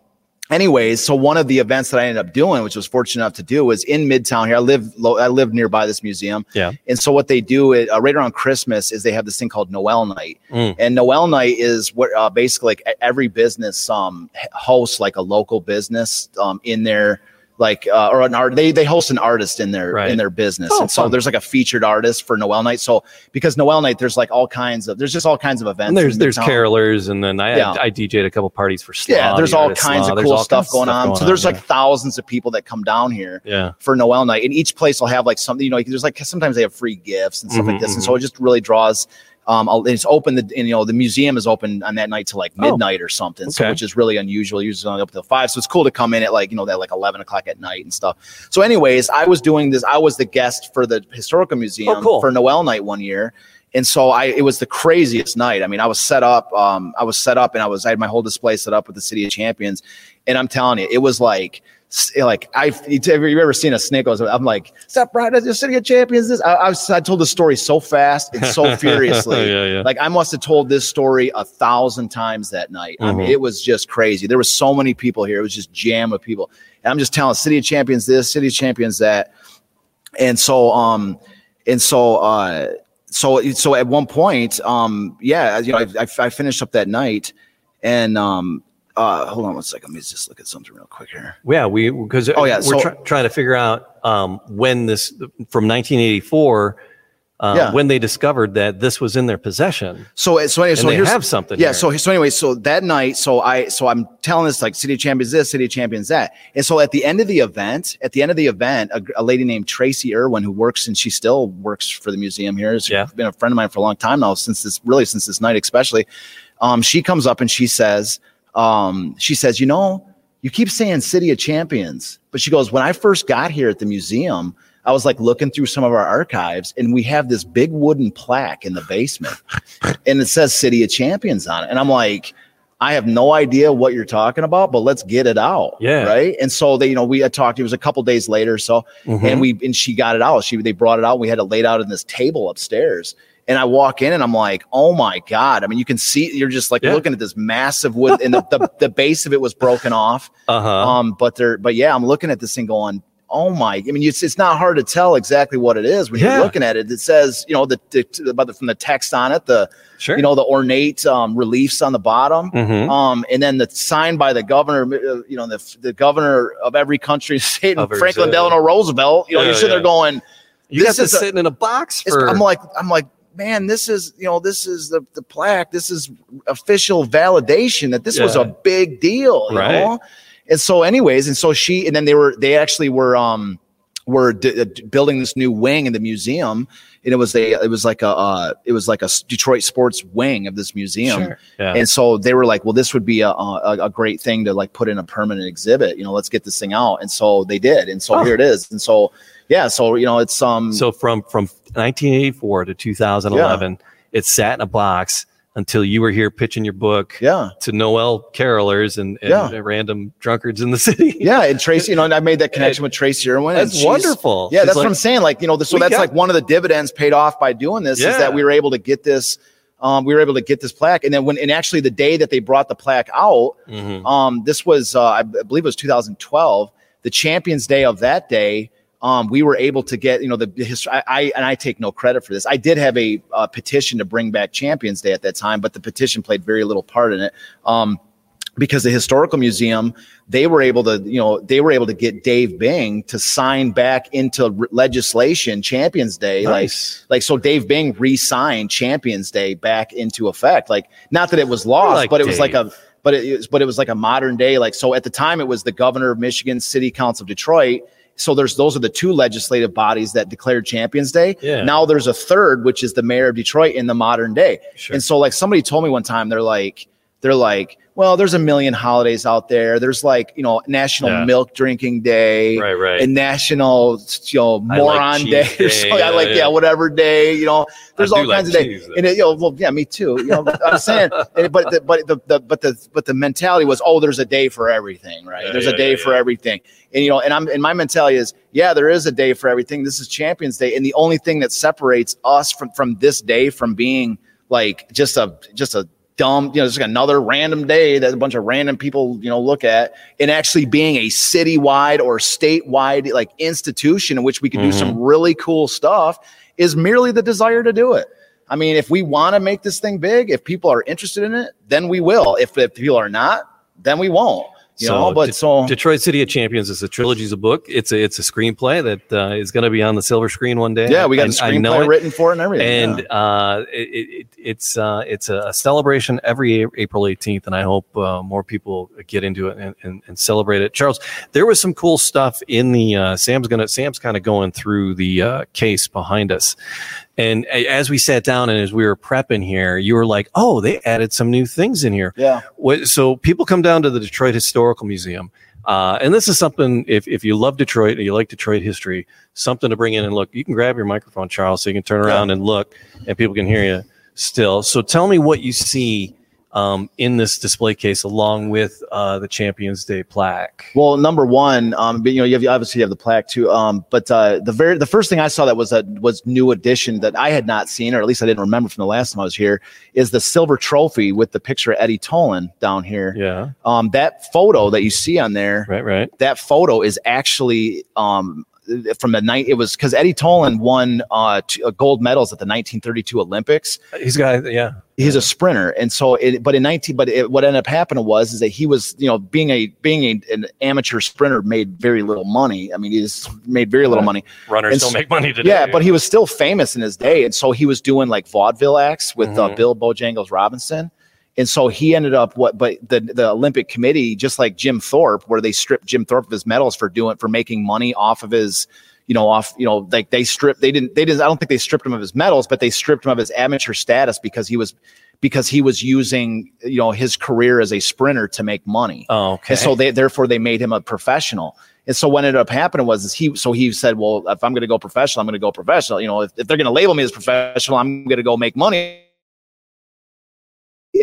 anyways, so one of the events that I ended up doing, which was fortunate enough to do, was in Midtown here. I live, lo- I live nearby this museum. Yeah. And so what they do is, uh, right around Christmas is they have this thing called Noel Night, Mm. and Noel Night is what uh, basically like every business um hosts like a local business um in their like uh, or an art they they host an artist in their Right. in their business Oh, and so fun. there's like a featured artist for Noel Night so because Noel Night there's like all kinds of there's just all kinds of events And there's there's carolers, and then I Yeah. I DJ'd a couple parties for Slaw, yeah there's the all kinds Slaw. of cool stuff kinds of going on so there's yeah. like thousands of people that come down here yeah. for Noel night, and each place will have like something. You know, there's like sometimes they have free gifts and stuff like Mhm, this, and so it just really draws. Um, it's open. The and, you know the museum is open on that night to like Oh. midnight or something, so which is really unusual. Usually only up till five, so it's cool to come in at like you know that like eleven o'clock at night and stuff. So, anyways, I was doing this. I was the guest for the historical museum Oh, cool. for Noel night one year. And so I, it was the craziest night. I mean, I was set up, um, I was set up and I was, I had my whole display set up with the city of champions. And I'm telling you, it was like, like I, have you ever seen a snake? oil? I'm like, step right at the city of champions. This, I, I, was, I told the story so fast and so furiously. yeah, yeah. Like I must have told this story a thousand times that night. I mean, Mhm. it was just crazy. There was so many people here. It was just jam of people. And I'm just telling City of Champions this, City of Champions that. And so, um, and so, uh, so, so at one point, um, yeah, you know, I, I, I finished up that night, and um, uh, hold on one second. Let me just look at something real quick here. Yeah, we because Oh, yeah, we're so- try- trying to figure out um, when this from 1984 uh, Yeah. when they discovered that this was in their possession So, so anyway, so they here's have something. Yeah. here. So so anyway, so that night, so I so I'm telling this like City of Champions this, City of Champions that, and so at the end of the event, at the end of the event, a, a lady named Tracy Irwin who works and she still works for the museum here. She's Yeah. been a friend of mine for a long time now, since this really since this night especially. Um, she comes up and she says, um, she says, you know, you keep saying City of Champions, but she goes, when I first got here at the museum. I was like looking through some of our archives, and we have this big wooden plaque in the basement and it says City of Champions on it. And I'm like, I have no idea what you're talking about, but let's get it out. Yeah. Right. And so they, you know, we had talked, it was a couple days later. So, Mhm. and we, and she got it out. She, they brought it out. We had it laid out in this table upstairs. And I walk in and I'm like, oh my God. I mean, you can see, you're just like Yeah. looking at this massive wood and the, the, the base of it was broken off. uh-huh. Um, but they're, but yeah, I'm looking at this thing going, oh my, I mean, it's, it's not hard to tell exactly what it is when Yeah. you're looking at it. It says, you know, the, the, from the text on it, the, sure. you know, the ornate um, reliefs on the bottom. Mhm. Um, and then the sign by the governor, uh, you know, the, the governor of every country, state, Franklin Brazil. Delano Roosevelt. You know, Yeah, you're sitting there going, you this got is this sitting in a box for I'm like, I'm like, man, this is, you know, this is the, the plaque. This is official validation that this was a big deal, you Right. know? And so anyways, and so she, and then they were, they actually were, um, were d- uh, d- building this new wing in the museum and it was a, it was like a, uh, it was like a Detroit sports wing of this museum. Sure. Yeah. And so they were like, well, this would be a, a, a great thing to like put in a permanent exhibit. You know, let's get this thing out. And so they did. And so Oh. here it is. And so, yeah, so, you know, it's, um, so from from 1984 to 2011, it sat in a box until you were here pitching your book yeah. to Noel carolers and, and Yeah. random drunkards in the city. Yeah. And Tracy, you know, and I made that connection with Tracy Irwin. That's wonderful. Yeah, She's that's like, what I'm saying. Like, you know, so We that's got- like one of the dividends paid off by doing this is that we were able to get this. Um, we were able to get this plaque, and then when and actually the day that they brought the plaque out, Mhm. um, this was uh, I believe it was 2012. The Champions Day of that day, um, we were able to get you know the history. I, I and I take no credit for this. I did have a uh, petition to bring back Champions Day at that time, but the petition played very little part in it. Um, because the historical museum they were able to you know they were able to get dave bing to sign back into re- legislation champions day Nice. like like so dave bing re-signed champions day back into effect like not that it was lost like but it was like a but it but it was like a modern day like so at the time it was the governor of Michigan, City Council of Detroit. So there's those are the two legislative bodies that declared Champions Day. Yeah. Now there's a third, which is the mayor of Detroit in the modern day. Sure. And so like somebody told me one time, they're like, they're like, well, there's a million holidays out there. There's like, you know, National Yeah. Milk Drinking Day Right, right. and National, you know, I like Moron Day. or day, something. I like, yeah. yeah. whatever day, you know, there's I all do like kinds of days. And it, you know, well, yeah, me too. You know, I'm saying, but the, but the, the but the but the mentality was, oh, there's a day for everything, right? Yeah, there's yeah, a day yeah, for yeah. everything, and you know, and I'm and my mentality is, yeah, there is a day for everything. This is Champions Day, and the only thing that separates us from from this day from being like just a just a dumb, you know, just like another random day that a bunch of random people, you know, look at, and actually being a citywide or statewide like institution in which we can do some mm-hmm. really cool stuff is merely the desire to do it. I mean, if we want to make this thing big, if people are interested in it, then we will. If, if people are not, then we won't. You know, but De- so Detroit City of Champions is a trilogy, is a book. It's a it's a screenplay that uh, is going to be on the silver screen one day. yeah, we got I- a screenplay it. written for it and everything. and yeah. uh, it, it, it's uh, it's a celebration every April 18th, and I hope uh, more people get into it and, and, and celebrate it. Charles, there was some cool stuff in the uh, Sam's gonna Sam's kind of going through the uh, case behind us, and as we sat down and as we were prepping here, you were like, "Oh, they added some new things in here." yeah. So people come down to the Detroit Historical Museum. Uh, and this is something, if, if you love Detroit and you like Detroit history, something to bring in and look. You can grab your microphone, Charles, so you can turn around and look and people can hear you still. So tell me what you see um, in this display case along with uh, the Champions Day plaque. Well, number one, um, but, you know, you have obviously have the plaque too. Um, but uh, the very the first thing I saw that was a was new addition that I had not seen, or at least I didn't remember from the last time I was here, is the silver trophy with the picture of Eddie Tolan down here. Yeah, Um, that photo that you see on there, right, right. that photo is actually um from the night it was because Eddie Tolan won uh, t- uh, gold medals at the 1932 Olympics. He's got, yeah. He's a sprinter, and so it. But in 19, but it, what ended up happening was is that he was, you know, being a being a, an amateur sprinter made very little money. I mean, he's made very little money. Runners And don't so- make money today. Yeah, but he was still famous in his day, and so he was doing like vaudeville acts with uh, Mhm. Bill Bojangles Robinson, and so he ended up what? But the the Olympic Committee, just like Jim Thorpe, where they stripped Jim Thorpe of his medals for doing for making money off of his, you know, off you know, like they stripped. They didn't. They didn't. I don't think they stripped him of his medals, but they stripped him of his amateur status because he was because he was using you know his career as a sprinter to make money. Oh, okay. And so they therefore they made him a professional. And so what ended up happening was is he so he said, Well, if I'm gonna go professional, I'm gonna go professional. You know, if, if they're gonna label me as professional, I'm gonna go make money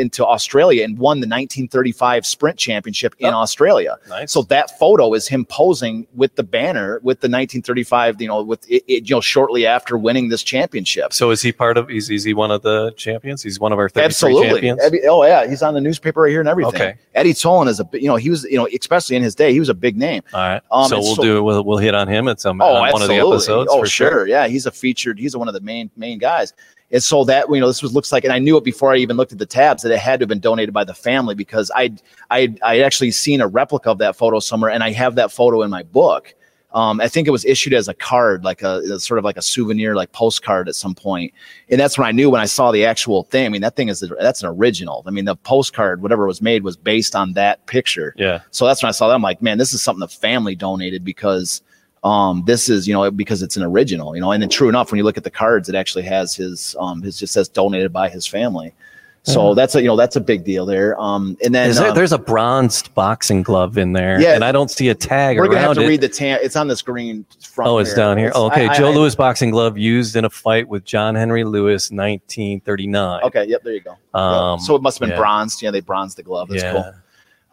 into Australia and won the 1935 sprint championship in Oh. Australia. nice. So that photo is him posing with the banner with the 1935, you know, with it, it, you know, shortly after winning this championship. So is he part of? Is, is he one of the champions? He's one of our 33 Absolutely. champions. Oh yeah, he's on the newspaper right here and everything. Okay. Eddie Tolan is a, you know, he was, you know, especially in his day, he was a big name. All right. Um, so we'll so- do. We'll, we'll hit on him at some Oh, on one of the episodes. Oh, for sure. Yeah, he's a featured. He's one of the main main guys. And so that you know, this was looks like, and I knew it before I even looked at the tabs that it had to have been donated by the family because I I I actually seen a replica of that photo somewhere, and I have that photo in my book. Um, I think it was issued as a card, like a, a sort of like a souvenir, like postcard at some point. And that's when I knew when I saw the actual thing. I mean, that thing is that's an original. I mean, the postcard, whatever was made, was based on that picture. Yeah. So that's when I saw that. I'm like, man, this is something the family donated because um this is you know because it's an original you know and then true enough when you look at the cards it actually has his um his just says donated by his family so that's a you know that's a big deal there um and then there, um, there's a bronzed boxing glove in there, Yeah. and I don't see a tag we're gonna have to it. read the tan it's on this green front oh, it's here. down here. It's- Oh, okay, I- I- Joe I- Louis boxing glove used in a fight with John Henry Lewis, 1939. okay yep there you go. Um, so it must have been yeah. bronzed yeah they bronzed the glove that's yeah. cool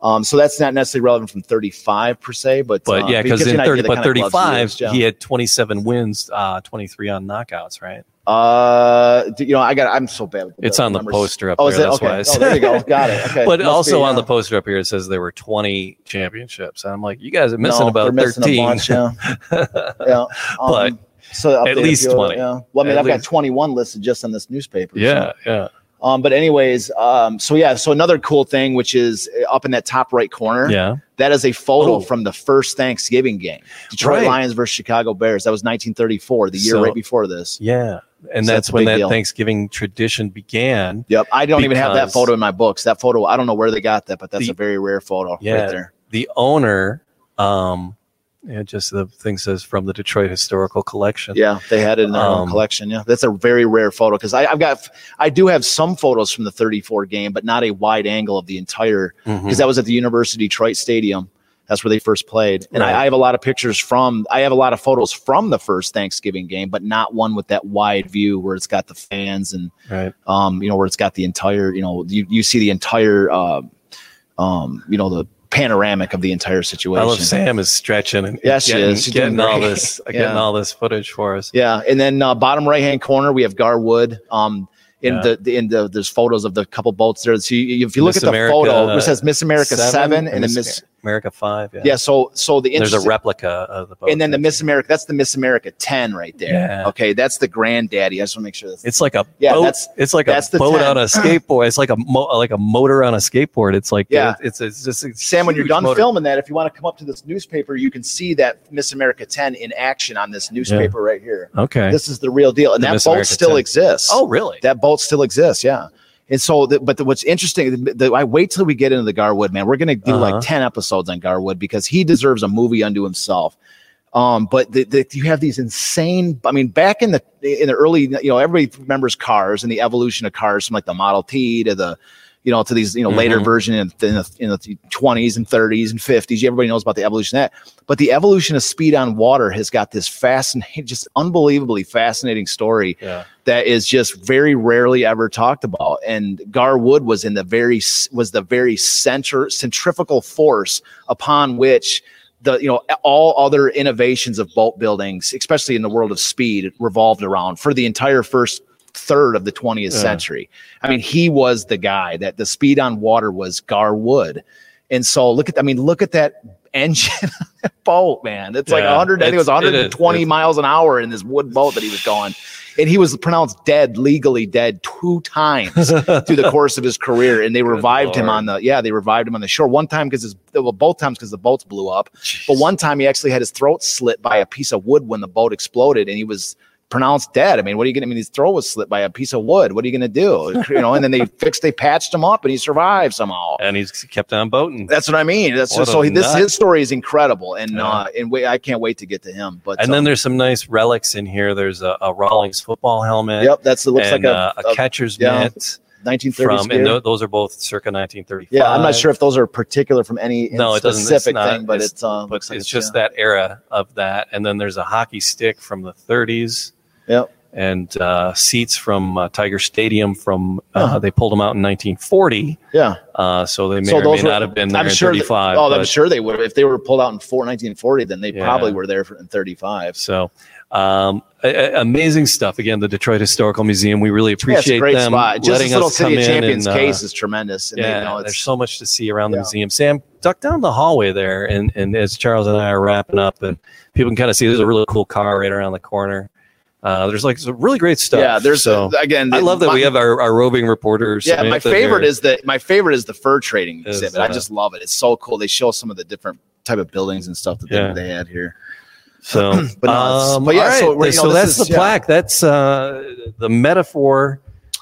um so that's not necessarily relevant from 35 per se but But uh, yeah, because in 30, but kind of gloves 35, used, yeah. he had 27 wins, uh, 23 on knockouts, right? uh you know i got i'm so bad It's on the poster up oh there. is it that's okay why I oh, there you go got it okay But Must also be, on the poster up here, it says there were 20 championships. And I'm like, you guys are missing No, about missing 13. Bunch, yeah. yeah. Um, But so at least few of it, 20. Yeah. Well, I mean, At I've got 21 listed just on this newspaper. so- yeah, yeah. Um, but anyways, um, so yeah, so another cool thing, which is uh, up in that top right corner, Yeah. that is a photo Oh. from the first Thanksgiving game, Detroit Right. Lions versus Chicago Bears. That was 1934, the year So- right before this. Yeah. And So that's that's when that deal. Thanksgiving tradition began. Yep, I don't even have that photo in my books. That photo, I don't know where they got that, but that's The- a very rare photo Yeah. right there. The owner, um, yeah, just the thing says from the Detroit Historical Collection. Yeah, they had it in their own Um, collection. Yeah, that's a very rare photo because I've got, I do have some photos from the 34 game, but not a wide angle of the entire because that was at the University of Detroit Stadium. That's where they first played. And Right. I, I have a lot of pictures from, I have a lot of photos from the first Thanksgiving game, but not one with that wide view where it's got the fans and, Right. um, you know, where it's got the entire, you know, you, you see the entire, uh, um, you know, the panoramic of the entire situation. I love Sam is stretching and Yes, she getting, is. She's getting all great. this, Yeah. getting all this footage for us. Yeah, and then uh, bottom right hand corner we have Gar Wood. Um, in Yeah. the, the in the there's photos of the couple boats there. So you, if you look Miss at the America, photo, it says Miss America seven, and then Miss America five. Yeah. yeah. So so the There's a replica of the boat. and then the Miss America. That's the Miss America ten right there. Yeah. Okay, that's the granddaddy. I just want to make sure that's It's like a Yeah, boat. that's- it's like that's a boat 10. on a skateboard. It's like a mo- like a motor on a skateboard. It's like Yeah. it's it's just a Sam, when you're done motor. filming that, if you want to come up to this newspaper, you can see that Miss America 10 in action on this newspaper right here. Okay. This is the real deal. And The that Miss boat America still 10. exists. oh, really? that boat still exists. Yeah. And so, the, but the, what's interesting, the, the, I wait till we get into the Gar Wood, man. We're going to do Uh-huh. like 10 episodes on Gar Wood because he deserves a movie unto himself. Um, but the, the, you have these insane, I mean, back in the, in the early, you know, everybody remembers cars and the evolution of cars from like the Model T to the, you know, to these, you know, later Mhm. version in, in, the, in the 20s and 30s and 50s. Everybody knows about the evolution of that. But the evolution of speed on water has got this fascinating, just unbelievably fascinating story yeah. that is just very rarely ever talked about. And Gar Wood was in the very was the very center centrifugal force upon which the you know all other innovations of boat buildings, especially in the world of speed, revolved around for the entire first third of the 20th Yeah. century. I mean, he was the guy that the speed on water was Gar Wood. And so look at I mean, look at that engine boat, man. It's like Yeah, 100, I think it was it's- it is. 120 miles an hour in this wood boat that he was going. And he was pronounced dead, legally dead two times through the course of his career. And they revived him on the, yeah, they revived him on the shore. One time because his, well, both times because the boats blew up. But one time he actually had his throat slit by a piece of wood when the boat exploded and he was pronounced dead. I mean, what are you going to, I mean, his throat was slit by a piece of wood. What are you going to do? You know, and then they fixed, they patched him up and he survived somehow. and he's kept on boating. That's what I mean. That's What so he, this his story is incredible, and Yeah. uh, and wait, I can't wait to get to him. But and then um, there's some nice relics in here. There's a, a Rawlings football helmet. yep, that's it looks and like uh, a, a, a catcher's yeah, mitt 1930s from, and tho- those are both circa 1935. yeah, I'm not sure if those are particular from any No, it doesn't- specific not. thing, but It's- it's, uh, but it's just yeah. that era of that. And then there's a hockey stick from the 30s. Yep. And uh, seats from uh, Tiger Stadium from uh, Uh-huh. they pulled them out in 1940. Yeah, Uh, so they may so or may were, not have been there I'm in sure. that- 35. oh, I'm sure they would. If they were pulled out in four, 1940, then they Yeah. probably were there for, in 35. So um, a- a- amazing stuff. Again, the Detroit Historical Museum. We really Yeah, appreciate great them spot. Just letting us come City of in Champions and, uh, case is tremendous. And they, yeah, you know, there's so much to see around the Yeah. museum. Sam, duck down the hallway there, and and as Charles and I are wrapping up, and people can kind of see there's a really cool car right around the corner. Uh, there's like some really great stuff. yeah. There's so. again. I love that my- we have our, our roving reporters. Yeah, my favorite here. is the my favorite is the fur trading Is, exhibit. I uh, just love it. It's so cool. They show some of the different type of buildings and stuff that Yeah. they, they had here. so. but um, but yeah, right. so you know, so that's is- the yeah. plaque. That's uh, the metaphor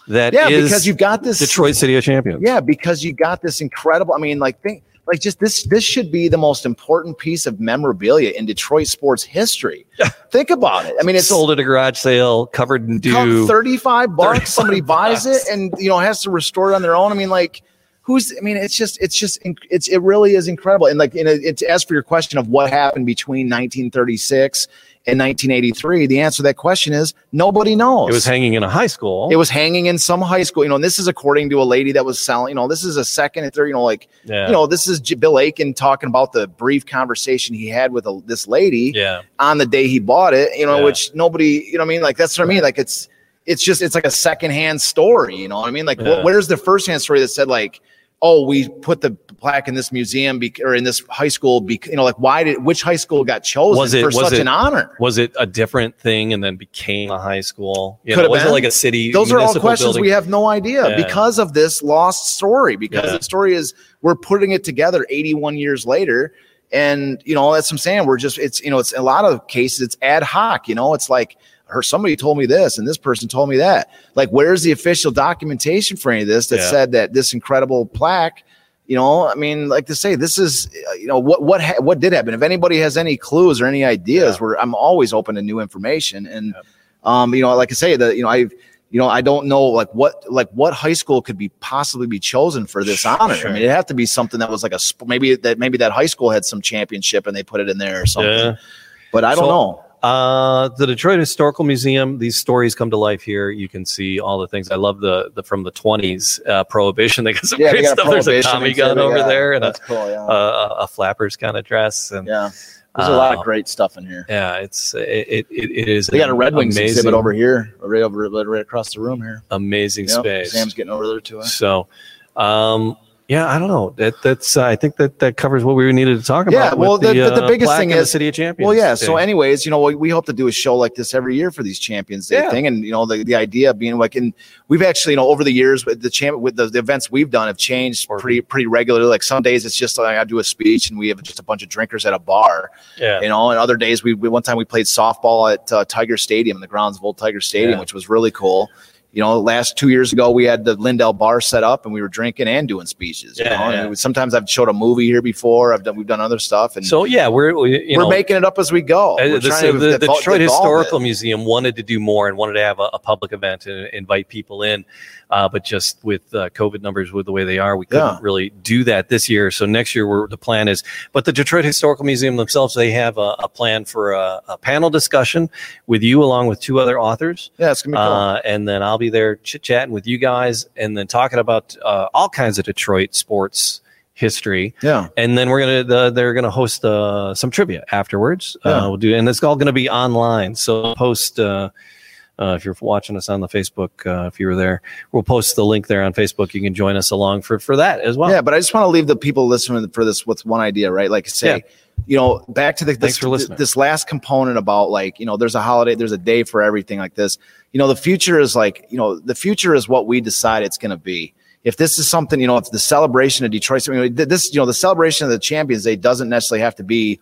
that Yeah, is because you've got this Detroit City of Champions. Yeah, because you got this incredible. I mean, like think like just this this should be the most important piece of memorabilia in Detroit sports history. Think about it. I mean, it's sold at a garage sale, covered in dew. 35 bucks 35 somebody buys bucks. it and you know has to restore it on their own i mean like who's i mean it's just it's just it's it really is incredible and like you know it's as for your question of what happened between 1936 and 1983 the answer to that question is nobody knows It was hanging in a high school. it was hanging in some high school you know and this is according to a lady that was selling you know this is a second and third you know like yeah. you know this is J- bill aiken talking about the brief conversation he had with a, this lady yeah. on the day he bought it, you know, Yeah. which nobody, you know, what I mean, like that's what I mean. Like it's, it's just, it's like a secondhand story, you know what I mean? Like, wh- where's the firsthand story that said like, oh, we put the plaque in this museum be- or in this high school. Be- you know, like why did which high school got chosen Was it- for such it- an honor? Was it a different thing and then became a high school? You Could know, was it like a city? Those are all questions building? we have no idea Yeah. because of this lost story. Because Yeah. the story is we're putting it together 81 years later, and you know that's what I'm saying. We're just it's you know it's a lot of cases it's ad hoc. You know, it's like her somebody told me this and this person told me that. Like, where's the official documentation for any of this that Yeah. said that this incredible plaque? You know, I mean, like to say, this is, uh, you know, what what ha- what did happen? If anybody has any clues or any ideas, Yeah. where I'm always open to new information. And, um, you know, like I say, that you know, I, you know, I don't know like what like what high school could be possibly be chosen for this honor. Sure. I mean, it have to be something that was like a maybe that maybe that high school had some championship and they put it in there or something. Yeah. But I don't So- know. Uh, the Detroit Historical Museum. These stories come to life here. You can see all the things. I love the the from the twenties uh, prohibition. They got some Yeah, great got stuff. There's a Tommy gun over yeah. there and a, That's cool. Yeah, a, a flappers kind of dress. And yeah. There's a lot of great stuff in here. yeah, it's it it, it, is. They got a Red Wings amazing, exhibit over here, right over right across the room here. Amazing Yep, space. Sam's getting over there to it. So, um, yeah, I don't know. That that's. Uh, I think that that covers what we needed to talk about. Yeah, well, the- the uh, biggest thing and the is- City of Champions. Well, yeah. So, anyways, you know, we, we hope to do a show like this every year for these Champions Day Yeah. thing, and you know, the, the idea being like, and we've actually, you know, over the years with the champ with the, the events we've done have changed pretty pretty regularly. Like some days it's just like I do a speech and we have just a bunch of drinkers at a bar, yeah, you know, and other days we, we one time we played softball at uh, Tiger Stadium, the grounds of old Tiger Stadium, Yeah. which was really cool. You know, last two years ago we had the Lindell bar set up and we were drinking and doing speeches. You Yeah, know, yeah. was- sometimes I've showed a movie here before. I've done we've done other stuff, and So yeah, we're we, you we're know, making it up as we go. Uh, the, so to the, the Detroit Historical it. Museum wanted to do more and wanted to have a, a public event and invite people in, uh, but just with uh, COVID numbers with the way they are, we couldn't Yeah. really do that this year. So next year, we're, the plan is. But the Detroit Historical Museum themselves, they have a, a plan for a, a panel discussion with you along with two other authors, Yeah, it's gonna be cool. uh, and then I'll be there chit chatting with you guys, and then talking about uh, all kinds of Detroit sports history yeah, and then we're gonna the, they're gonna host uh, some trivia afterwards. Yeah. Uh, we'll do, and it's all gonna be online. So post uh, uh, if you're watching us on the Facebook, uh, if you were there, we'll post the link there on Facebook. You can join us along for for that as well. yeah. But I just want to leave the people listening for this with one idea, right? Like I say, Yeah. you know, back to the this, this last component about like you know, there's a holiday, there's a day for everything like this. You know, the future is like you know, the future is what we decide it's going to be. If this is something, you know, if the celebration of Detroit, I mean, this, you know, the celebration of the Champions Day doesn't necessarily have to be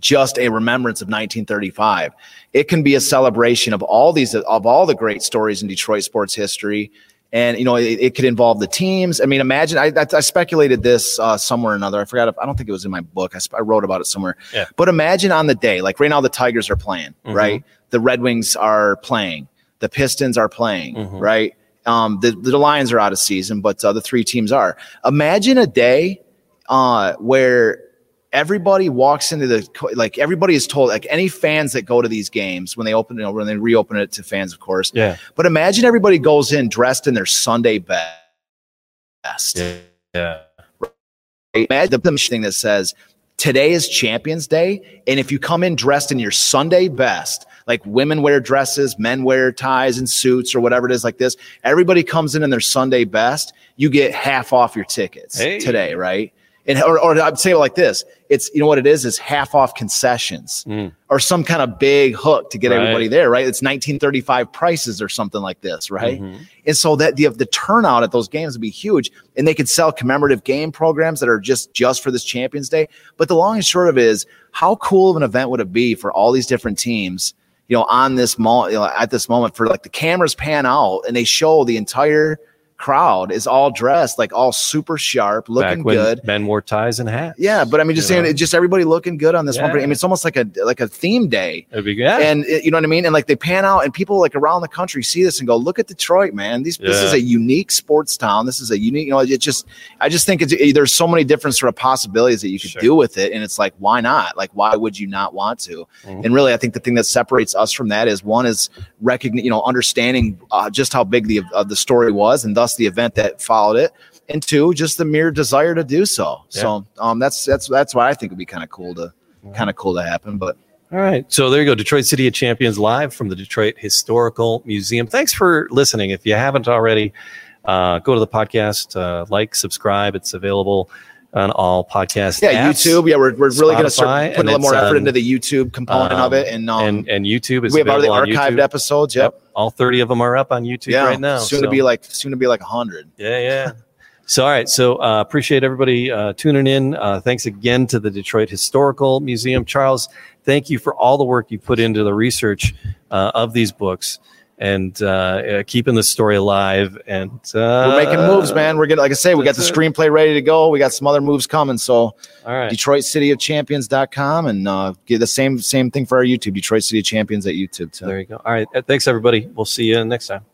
just a remembrance of 1935. It can be a celebration of all these of all the great stories in Detroit sports history. And you know, it, it could involve the teams. I mean, imagine I, I, I speculated this uh, somewhere or another. I forgot. If, I don't think it was in my book. I, I wrote about it somewhere. Yeah. But imagine on the day, like right now, the Tigers are playing, Mhm. right? The Red Wings are playing. The Pistons are playing, Mhm. right? Um, the the Lions are out of season, but uh, the three teams are. Imagine a day uh, where everybody walks into the like everybody is told like any fans that go to these games when they open it when they reopen it to fans of course. Yeah, but imagine everybody goes in dressed in their sunday best. Yeah, yeah. imagine the thing that says today is champions day and if you come in dressed in your sunday best like women wear dresses men wear ties and suits or whatever it is like this everybody comes in in their sunday best you get half off your tickets Hey. today right? And or, or i'd say it like this it's you know what it is is half off concessions Mm. or some kind of big hook to get Right. everybody there right it's 1935 prices or something like this right Mhm. and so that the the turnout at those games would be huge, and they could sell commemorative game programs that are just just for this Champions Day. But the long and short of it is, how cool of an event would it be for all these different teams, you know, on this moment, you know, at this moment, for like the cameras pan out and they show the entire crowd is all dressed like all super sharp, looking good. men wore ties and hats. Yeah, but I mean, just saying, know? just everybody looking good on this one. I mean, it's almost like a like a theme day it'd be good. And it- you know what I mean. And like they pan out, and people like around the country see this and go, "Look at Detroit, man! These this is a unique sports town. This is a unique. You know, it just I just think it's it, there's so many different sort of possibilities that you could Sure. do with it, and it's like why not? Like why would you not want to? Mhm. And really, I think the thing that separates us from that is one is recognize, you know, understanding uh, just how big the uh, the story was, and thus the event that followed it. And two, just the mere desire to do so. So um, that's that's that's why I think would be kind of cool to kind of cool to happen. But All right. So there you go. Detroit City of Champions live from the Detroit Historical Museum. Thanks for listening. If you haven't already, uh, go to the podcast, uh, like, subscribe. It's available on all podcast. Yeah, apps. YouTube. Yeah, we're, we're really going to start putting a little more effort um, into the YouTube component of it, and um, and and YouTube is we have all the archived episodes. Yep. All thirty of them are up on YouTube Yeah. right now. Soon so- to be like soon to be like hundred. yeah, yeah. So, all right. So, uh, appreciate everybody uh, tuning in. Uh, thanks again to the Detroit Historical Museum. Charles, thank you for all the work you put into the research uh, of these books and uh, uh, keeping the story alive. And uh, We're making moves, man. We're gonna like I say, we got the it. screenplay ready to go. We got some other moves coming. So All right. DetroitCityOfChampions.com and uh, get the same same thing for our YouTube, Detroit City of Champions at YouTube. too. There you go. All right. Thanks, everybody. We'll see you next time.